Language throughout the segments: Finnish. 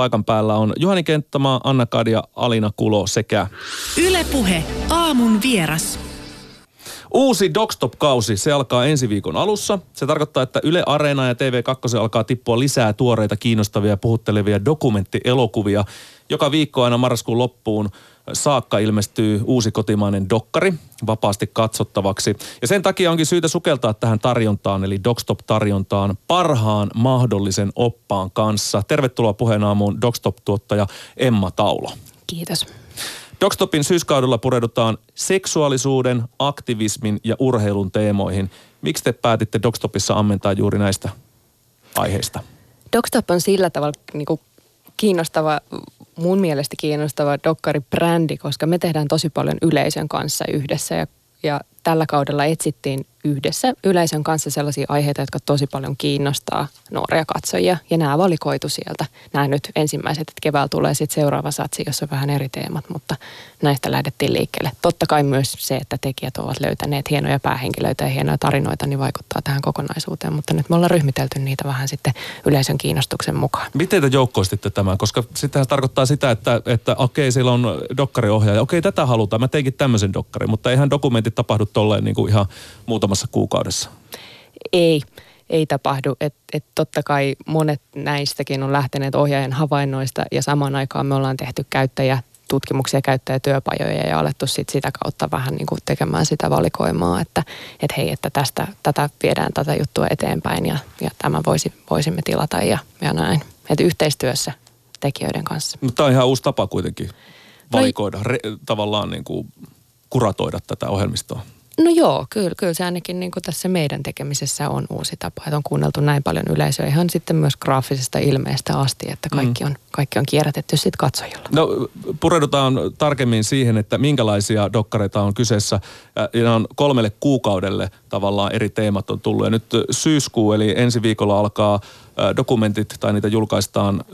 Paikan päällä on Juhani Kenttämaa, Anna Kadia, Alina Kulo sekä... Ylepuhe aamun vieras. Uusi Dogstop-kausi, se alkaa ensi viikon alussa. Se tarkoittaa, että Yle Areena ja TV2 alkaa tippua lisää tuoreita, kiinnostavia ja puhuttelevia dokumenttielokuvia. Joka viikko aina marraskuun loppuun saakka ilmestyy uusi kotimainen dokkari vapaasti katsottavaksi. Ja sen takia onkin syytä sukeltaa tähän tarjontaan, eli Dogstop-tarjontaan parhaan mahdollisen oppaan kanssa. Tervetuloa puheenaamuun Dogstop-tuottaja Emma Taulo. Kiitos. Dogstopin syyskaudella pureudutaan seksuaalisuuden, aktivismin ja urheilun teemoihin. Miksi te päätitte Dogstopissa ammentaa juuri näistä aiheista? Dogstop on sillä tavalla niin kuin kiinnostava, mun mielestä kiinnostava dokkaribrändi, koska me tehdään tosi paljon yleisön kanssa yhdessä ja, ja tällä kaudella etsittiin yhdessä yleisön kanssa sellaisia aiheita, jotka tosi paljon kiinnostaa nuoria katsojia. Ja nämä valikoitu sieltä. Nämä nyt ensimmäiset, että keväällä tulee sitten seuraava satsi, jossa on vähän eri teemat, mutta näistä lähdettiin liikkeelle. Totta kai myös se, että tekijät ovat löytäneet hienoja päähenkilöitä ja hienoja tarinoita, niin vaikuttaa tähän kokonaisuuteen. Mutta nyt me ollaan ryhmitelty niitä vähän sitten yleisön kiinnostuksen mukaan. Miten te joukkoistitte tämän? Koska sittenhän tarkoittaa sitä, että, että okei, siellä on dokkariohjaaja. Okei, tätä halutaan. Mä teinkin tämmöisen dokkarin, mutta eihän dokumentit tapahdu tolleen niin kuin ihan muutamassa kuukaudessa? Ei, ei tapahdu. Et, et totta kai monet näistäkin on lähteneet ohjaajan havainnoista ja samaan aikaan me ollaan tehty käyttäjä tutkimuksia, käyttäjätyöpajoja ja alettu sit sitä kautta vähän niin kuin tekemään sitä valikoimaa, että et hei, että tästä, tätä viedään tätä juttua eteenpäin ja, ja tämä voisi, voisimme tilata ja, ja näin. Että yhteistyössä tekijöiden kanssa. Mutta tämä on ihan uusi tapa kuitenkin valikoida, no, re, tavallaan niin kuin kuratoida tätä ohjelmistoa. No joo, kyllä, kyllä se ainakin niin kuin tässä meidän tekemisessä on uusi tapa, että on kuunneltu näin paljon yleisöä ihan sitten myös graafisesta ilmeestä asti, että kaikki mm. on, kaikki on kierrätetty sitten katsojilla. No pureudutaan tarkemmin siihen, että minkälaisia dokkareita on kyseessä. Ja on kolmelle kuukaudelle tavallaan eri teemat on tullut. Ja nyt syyskuu eli ensi viikolla alkaa dokumentit tai niitä julkaistaan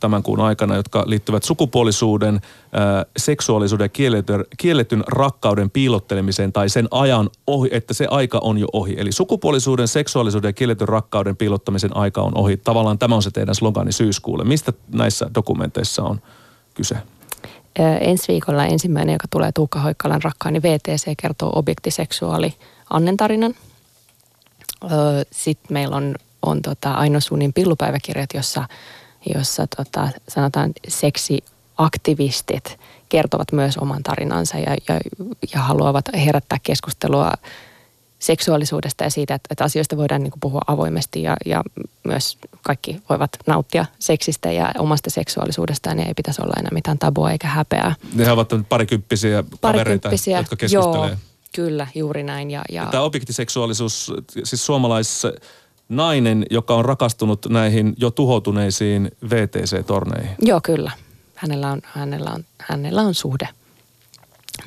tämän kuun aikana, jotka liittyvät sukupuolisuuden, seksuaalisuuden ja kielletyn, rakkauden piilottelemiseen tai sen ajan ohi, että se aika on jo ohi. Eli sukupuolisuuden, seksuaalisuuden ja kielletyn rakkauden piilottamisen aika on ohi. Tavallaan tämä on se teidän slogani syyskuulle. Mistä näissä dokumenteissa on kyse? Ensi viikolla ensimmäinen, joka tulee Tuukka Hoikkalan rakkaani VTC, kertoo objektiseksuaali Annen tarinan. Sitten meillä on on tota Aino Suunin pillupäiväkirjat, jossa, jossa tota, sanotaan seksiaktivistit kertovat myös oman tarinansa ja, ja, ja haluavat herättää keskustelua seksuaalisuudesta ja siitä, että, että asioista voidaan niin puhua avoimesti ja, ja myös kaikki voivat nauttia seksistä ja omasta seksuaalisuudestaan ja ei pitäisi olla enää mitään tabua eikä häpeää. Ne ovat parikymppisiä, parikymppisiä jotka keskustelee. Joo, kyllä, juuri näin. Ja, ja... Tämä objektiseksuaalisuus, siis suomalaisessa nainen, joka on rakastunut näihin jo tuhoutuneisiin VTC-torneihin. Joo, kyllä. Hänellä on, hänellä on, hänellä on suhde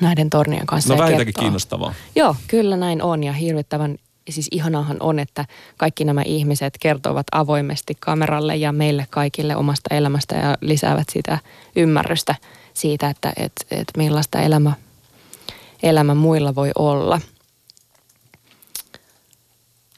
näiden tornien kanssa. No vähintäänkin kiinnostavaa. Joo, kyllä näin on ja hirvittävän siis ihanahan on, että kaikki nämä ihmiset kertovat avoimesti kameralle ja meille kaikille omasta elämästä ja lisäävät sitä ymmärrystä siitä, että et, et millaista elämä, elämä muilla voi olla –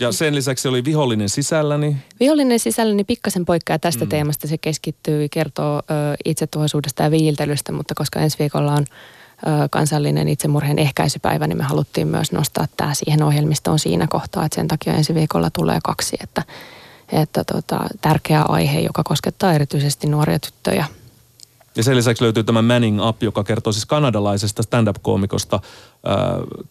ja sen lisäksi oli vihollinen sisälläni. Vihollinen sisälläni pikkasen poikkeaa tästä mm. teemasta. Se keskittyy, kertoo ö, itsetuhoisuudesta ja viiltelystä, mutta koska ensi viikolla on ö, kansallinen itsemurheen ehkäisypäivä, niin me haluttiin myös nostaa tämä siihen ohjelmistoon siinä kohtaa, että sen takia ensi viikolla tulee kaksi, että, että tota, tärkeä aihe, joka koskettaa erityisesti nuoria tyttöjä. Ja sen lisäksi löytyy tämä Manning Up, joka kertoo siis kanadalaisesta stand-up-koomikosta, ää,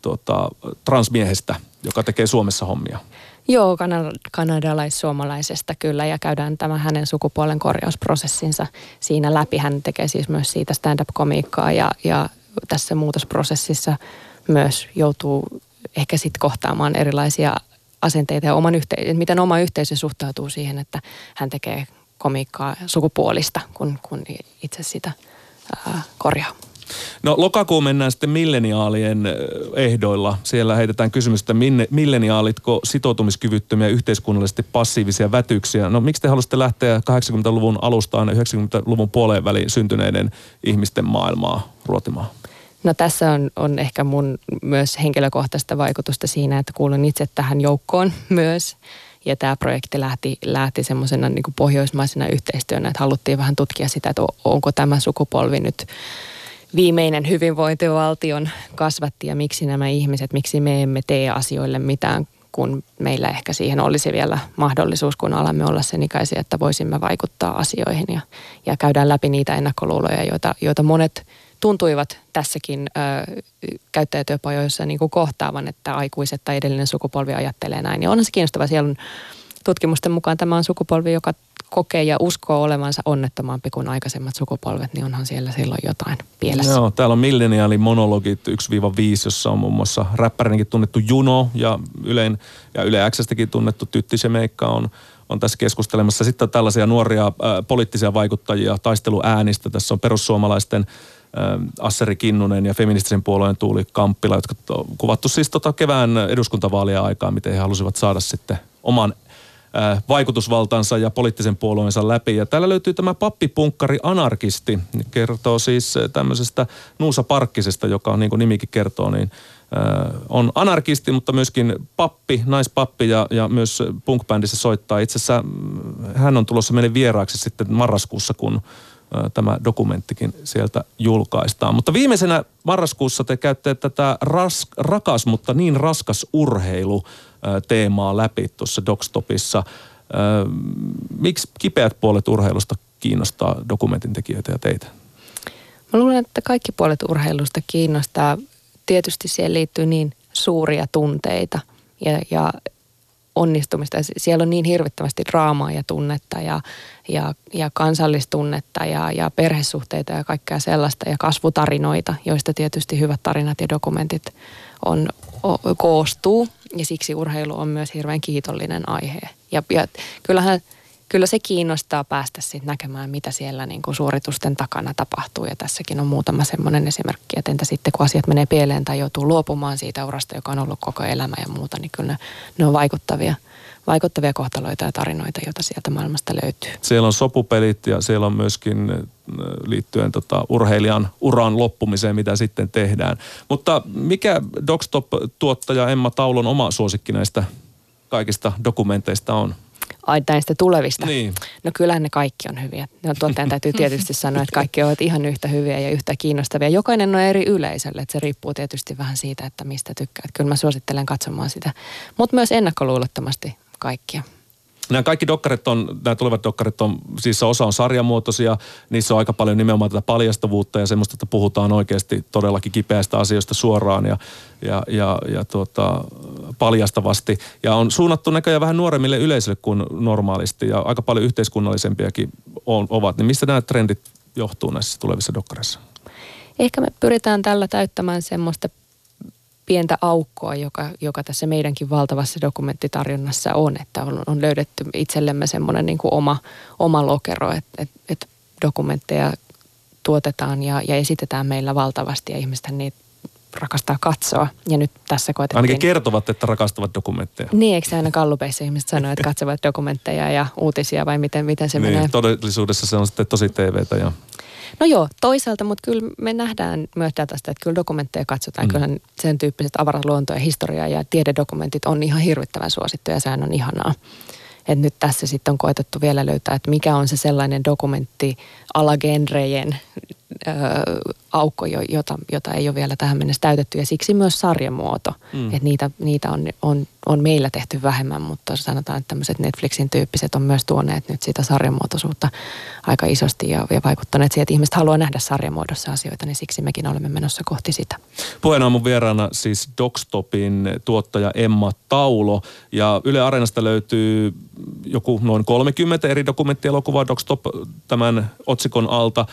tota, transmiehestä, joka tekee Suomessa hommia. Joo, kanad- kanadalais-suomalaisesta kyllä ja käydään tämä hänen sukupuolen korjausprosessinsa siinä läpi. Hän tekee siis myös siitä stand-up-komiikkaa ja, ja tässä muutosprosessissa myös joutuu ehkä sitten kohtaamaan erilaisia asenteita ja oman yhteisön, miten oma yhteisö suhtautuu siihen, että hän tekee komiikkaa sukupuolista, kun, kun itse sitä ää, korjaa. No lokakuun mennään sitten milleniaalien ehdoilla. Siellä heitetään kysymystä, minne, milleniaalitko sitoutumiskyvyttömiä yhteiskunnallisesti passiivisia vätyksiä. No miksi te haluaisitte lähteä 80-luvun alustaan 90-luvun puoleen väliin syntyneiden ihmisten maailmaa ruotimaan? No tässä on, on ehkä mun myös henkilökohtaista vaikutusta siinä, että kuulun itse tähän joukkoon myös. Ja tämä projekti lähti, lähti semmoisena niin pohjoismaisena yhteistyönä, että haluttiin vähän tutkia sitä, että onko tämä sukupolvi nyt viimeinen hyvinvointivaltion kasvatti ja miksi nämä ihmiset, miksi me emme tee asioille mitään, kun meillä ehkä siihen olisi vielä mahdollisuus, kun alamme olla sen ikäisiä, että voisimme vaikuttaa asioihin ja, ja käydään läpi niitä ennakkoluuloja, joita, joita monet tuntuivat tässäkin ö, käyttäjätyöpajoissa niin kuin kohtaavan, että aikuiset tai edellinen sukupolvi ajattelee näin. Ja onhan se kiinnostava. Siellä on tutkimusten mukaan tämä on sukupolvi, joka kokee ja uskoo olevansa onnettomampi kuin aikaisemmat sukupolvet, niin onhan siellä silloin jotain pielessä. Joo, täällä on milleniaali monologit 1-5, jossa on muun muassa räppärinkin tunnettu Juno ja Ylein ja Yle tunnettu Tytti Semeikka on, on tässä keskustelemassa. Sitten on tällaisia nuoria äh, poliittisia vaikuttajia taisteluäänistä. Tässä on perussuomalaisten Asseri Kinnunen ja feministisen puolueen Tuuli Kamppila, jotka on kuvattu siis tota kevään eduskuntavaalia aikaa, miten he halusivat saada sitten oman vaikutusvaltansa ja poliittisen puolueensa läpi. Ja täällä löytyy tämä pappipunkkari anarkisti, kertoo siis tämmöisestä Nuusa Parkkisesta, joka on niin kuin nimikin kertoo, niin on anarkisti, mutta myöskin pappi, naispappi ja, ja myös punkbändissä soittaa. Itse asiassa mm, hän on tulossa meille vieraaksi sitten marraskuussa, kun tämä dokumenttikin sieltä julkaistaan. Mutta viimeisenä marraskuussa te käytte tätä ras, rakas, mutta niin raskas urheilu teemaa läpi tuossa Docstopissa. Miksi kipeät puolet urheilusta kiinnostaa dokumentin tekijöitä ja teitä? Mä luulen, että kaikki puolet urheilusta kiinnostaa. Tietysti siihen liittyy niin suuria tunteita ja, ja onnistumista. Siellä on niin hirvittävästi draamaa ja tunnetta ja, ja, ja kansallistunnetta ja, ja perhesuhteita ja kaikkea sellaista ja kasvutarinoita, joista tietysti hyvät tarinat ja dokumentit on, o, koostuu. Ja siksi urheilu on myös hirveän kiitollinen aihe. Ja, ja kyllähän kyllä se kiinnostaa päästä sitten näkemään, mitä siellä niin kuin suoritusten takana tapahtuu. Ja tässäkin on muutama semmoinen esimerkki, että entä sitten kun asiat menee pieleen tai joutuu luopumaan siitä urasta, joka on ollut koko elämä ja muuta, niin kyllä ne, ne on vaikuttavia, vaikuttavia kohtaloita ja tarinoita, joita sieltä maailmasta löytyy. Siellä on sopupelit ja siellä on myöskin äh, liittyen tota urheilijan uran loppumiseen, mitä sitten tehdään. Mutta mikä Dogstop-tuottaja Emma Taulon oma suosikki näistä kaikista dokumenteista on? Näistä tulevista. Niin. No kyllähän ne kaikki on hyviä. No tuottajan täytyy tietysti sanoa, että kaikki ovat ihan yhtä hyviä ja yhtä kiinnostavia. Jokainen on eri yleisölle, että se riippuu tietysti vähän siitä, että mistä tykkää. Kyllä mä suosittelen katsomaan sitä, mutta myös ennakkoluulottomasti kaikkia. Nämä kaikki dokkarit on, nämä tulevat dokkarit on, siis osa on sarjamuotoisia, niissä on aika paljon nimenomaan tätä paljastavuutta ja semmoista, että puhutaan oikeasti todellakin kipeästä asioista suoraan ja, ja, ja, ja tuota, paljastavasti. Ja on suunnattu näköjään vähän nuoremmille yleisölle kuin normaalisti ja aika paljon yhteiskunnallisempiakin on, ovat. Niin mistä nämä trendit johtuu näissä tulevissa dokkareissa? Ehkä me pyritään tällä täyttämään semmoista pientä aukkoa, joka, joka tässä meidänkin valtavassa dokumenttitarjonnassa on, että on, on löydetty itsellemme semmoinen niin kuin oma, oma lokero, että, että, että dokumentteja tuotetaan ja, ja esitetään meillä valtavasti ja ihmiset niitä rakastaa katsoa. Ja nyt tässä koetettiin... Ainakin kertovat, että rakastavat dokumentteja. Niin, eikö se aina kallupeissa ihmiset sanoo, että katsovat dokumentteja ja uutisia vai miten, miten se niin, menee? todellisuudessa se on sitten tosi TVtä ja No joo, toisaalta, mutta kyllä me nähdään myös datasta, että kyllä dokumentteja katsotaan. Mm. Kyllä sen tyyppiset avarat luonto ja historia ja tiededokumentit on ihan hirvittävän suosittuja ja sehän on ihanaa. Et nyt tässä sitten on koetettu vielä löytää, että mikä on se sellainen dokumentti alagenrejen ö, aukko, jota, jota ei ole vielä tähän mennessä täytetty. Ja siksi myös sarjamuoto. Mm. Että niitä, niitä on, on, on meillä tehty vähemmän, mutta sanotaan, että tämmöiset Netflixin tyyppiset on myös tuoneet nyt sitä sarjamuotoisuutta aika isosti ja, ja vaikuttaneet siihen, että ihmiset haluaa nähdä sarjamuodossa asioita, niin siksi mekin olemme menossa kohti sitä. Puheenaamun vieraana siis Dogstopin tuottaja Emma Taulo ja Yle Areenasta löytyy joku noin 30 eri dokumenttielokuvaa Dogstop tämän otsikon alta.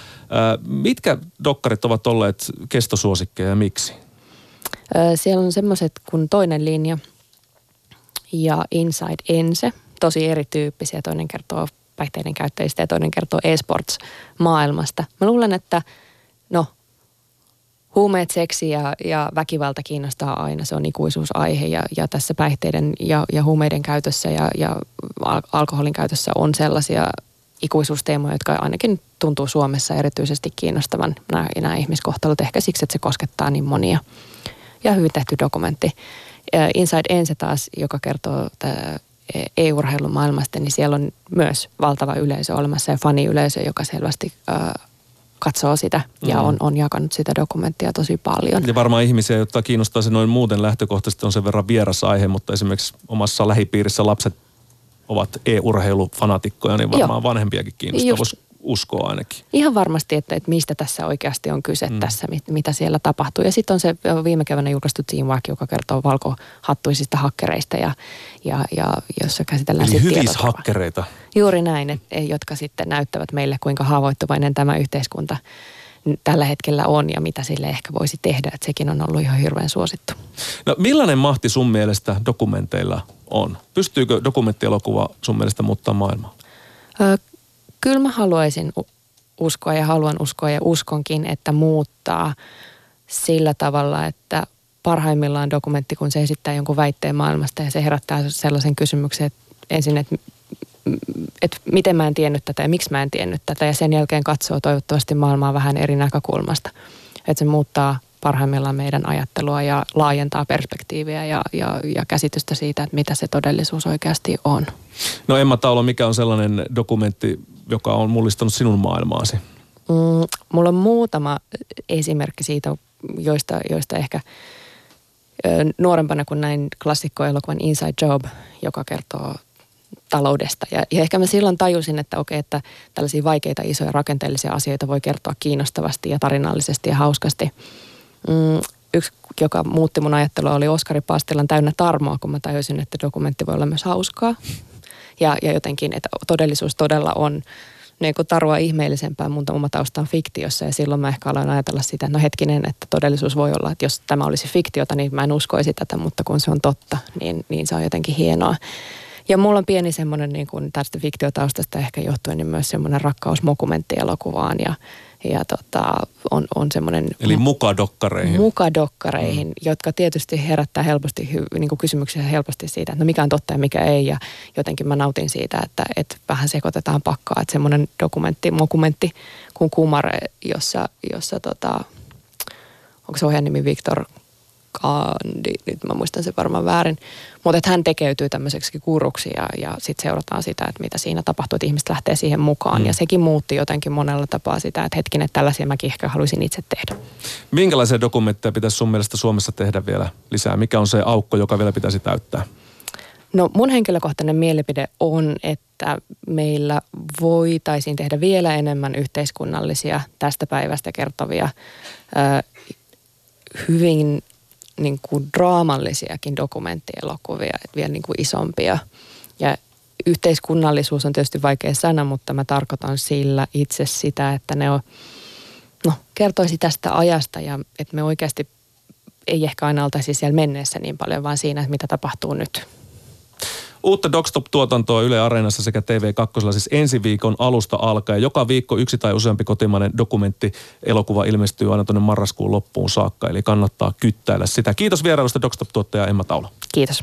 Mitkä dokkarit ovat olleet kestosuosikkeja ja miksi? Siellä on semmoiset kuin toinen linja ja Inside Ense, tosi erityyppisiä. Toinen kertoo päihteiden käyttäjistä ja toinen kertoo esports-maailmasta. Mä luulen, että no, huumeet, seksi ja, ja väkivalta kiinnostaa aina. Se on ikuisuusaihe ja, ja tässä päihteiden ja, ja huumeiden käytössä ja, ja al- alkoholin käytössä on sellaisia ikuisuusteemoja, jotka ainakin tuntuu Suomessa erityisesti kiinnostavan nämä, nämä ihmiskohtalot. Ehkä siksi, että se koskettaa niin monia. Ja hyvin tehty dokumentti. Inside Ense taas, joka kertoo e-urheilun maailmasta, niin siellä on myös valtava yleisö olemassa ja faniyleisö, joka selvästi katsoo sitä ja mm. on, on jakanut sitä dokumenttia tosi paljon. Ja varmaan ihmisiä, jotka kiinnostaa se noin muuten lähtökohtaisesti on sen verran vieras aihe, mutta esimerkiksi omassa lähipiirissä lapset ovat e-urheilufanatikkoja, niin varmaan Joo. vanhempiakin kiinnostaa. Voisi uskoa ainakin. Ihan varmasti, että, että mistä tässä oikeasti on kyse mm. tässä, mit, mitä siellä tapahtuu. Ja sitten on se viime keväänä julkaistu Teamwork, joka kertoo valkohattuisista hakkereista ja, ja, ja jossa käsitellään Eli hyvissä hakkereita. Juuri näin, että, jotka sitten näyttävät meille, kuinka haavoittuvainen tämä yhteiskunta tällä hetkellä on ja mitä sille ehkä voisi tehdä. Että sekin on ollut ihan hirveän suosittu. No millainen mahti sun mielestä dokumenteilla on? Pystyykö dokumenttielokuva sun mielestä muuttaa maailmaa? Ö, kyllä mä haluaisin uskoa ja haluan uskoa ja uskonkin, että muuttaa sillä tavalla, että parhaimmillaan dokumentti, kun se esittää jonkun väitteen maailmasta ja se herättää sellaisen kysymyksen, että ensin, että, että miten mä en tiennyt tätä ja miksi mä en tiennyt tätä ja sen jälkeen katsoo toivottavasti maailmaa vähän eri näkökulmasta. Että se muuttaa parhaimmillaan meidän ajattelua ja laajentaa perspektiiviä ja, ja, ja käsitystä siitä, että mitä se todellisuus oikeasti on. No Emma Taulo, mikä on sellainen dokumentti, joka on mullistanut sinun maailmaasi? Mm, mulla on muutama esimerkki siitä, joista, joista ehkä nuorempana kuin näin klassikkoelokuvan Inside Job, joka kertoo taloudesta. Ja, ja ehkä mä silloin tajusin, että okei, että tällaisia vaikeita, isoja rakenteellisia asioita voi kertoa kiinnostavasti ja tarinallisesti ja hauskasti. Mm, yksi, joka muutti mun ajattelua, oli Oskari Pastilan täynnä tarmoa, kun mä tajusin, että dokumentti voi olla myös hauskaa. Ja, ja jotenkin, että todellisuus todella on niin kuin tarua ihmeellisempää. Mun oma tausta on fiktiossa ja silloin mä ehkä aloin ajatella sitä, että no hetkinen, että todellisuus voi olla, että jos tämä olisi fiktiota, niin mä en uskoisi tätä, mutta kun se on totta, niin, niin se on jotenkin hienoa. Ja mulla on pieni semmoinen niin kuin tästä fiktiotaustasta ehkä johtuen, niin myös semmoinen rakkaus mokumenttielokuvaan ja, ja tota, on, on semmoinen... Eli mukadokkareihin. Mukadokkareihin, mm. jotka tietysti herättää helposti niin kuin kysymyksiä helposti siitä, että no mikä on totta ja mikä ei. Ja jotenkin mä nautin siitä, että, että vähän sekoitetaan pakkaa. Että semmoinen dokumentti, mokumentti kuin Kumare, jossa, jossa tota, onko se ohjaan nimi Victor Kandi, nyt mä muistan se varmaan väärin, mutta että hän tekeytyy tämmöiseksi kuruksi ja, ja sitten seurataan sitä, että mitä siinä tapahtuu, että ihmiset lähtee siihen mukaan. Mm. Ja sekin muutti jotenkin monella tapaa sitä, että hetkinen, että tällaisia mäkin ehkä haluaisin itse tehdä. Minkälaisia dokumentteja pitäisi sun mielestä Suomessa tehdä vielä lisää? Mikä on se aukko, joka vielä pitäisi täyttää? No mun henkilökohtainen mielipide on, että meillä voitaisiin tehdä vielä enemmän yhteiskunnallisia tästä päivästä kertovia, hyvin niin kuin draamallisiakin dokumenttielokuvia, vielä niin kuin isompia. Ja yhteiskunnallisuus on tietysti vaikea sana, mutta mä tarkoitan sillä itse sitä, että ne on, no, kertoisi tästä ajasta ja että me oikeasti ei ehkä aina oltaisi siellä menneessä niin paljon, vaan siinä, että mitä tapahtuu nyt. Uutta Dogstop-tuotantoa Yle Areenassa sekä TV2 siis ensi viikon alusta alkaen. Joka viikko yksi tai useampi kotimainen dokumentti-elokuva ilmestyy aina tuonne marraskuun loppuun saakka, eli kannattaa kyttäillä sitä. Kiitos vierailusta Dogstop-tuottaja Emma Taula. Kiitos.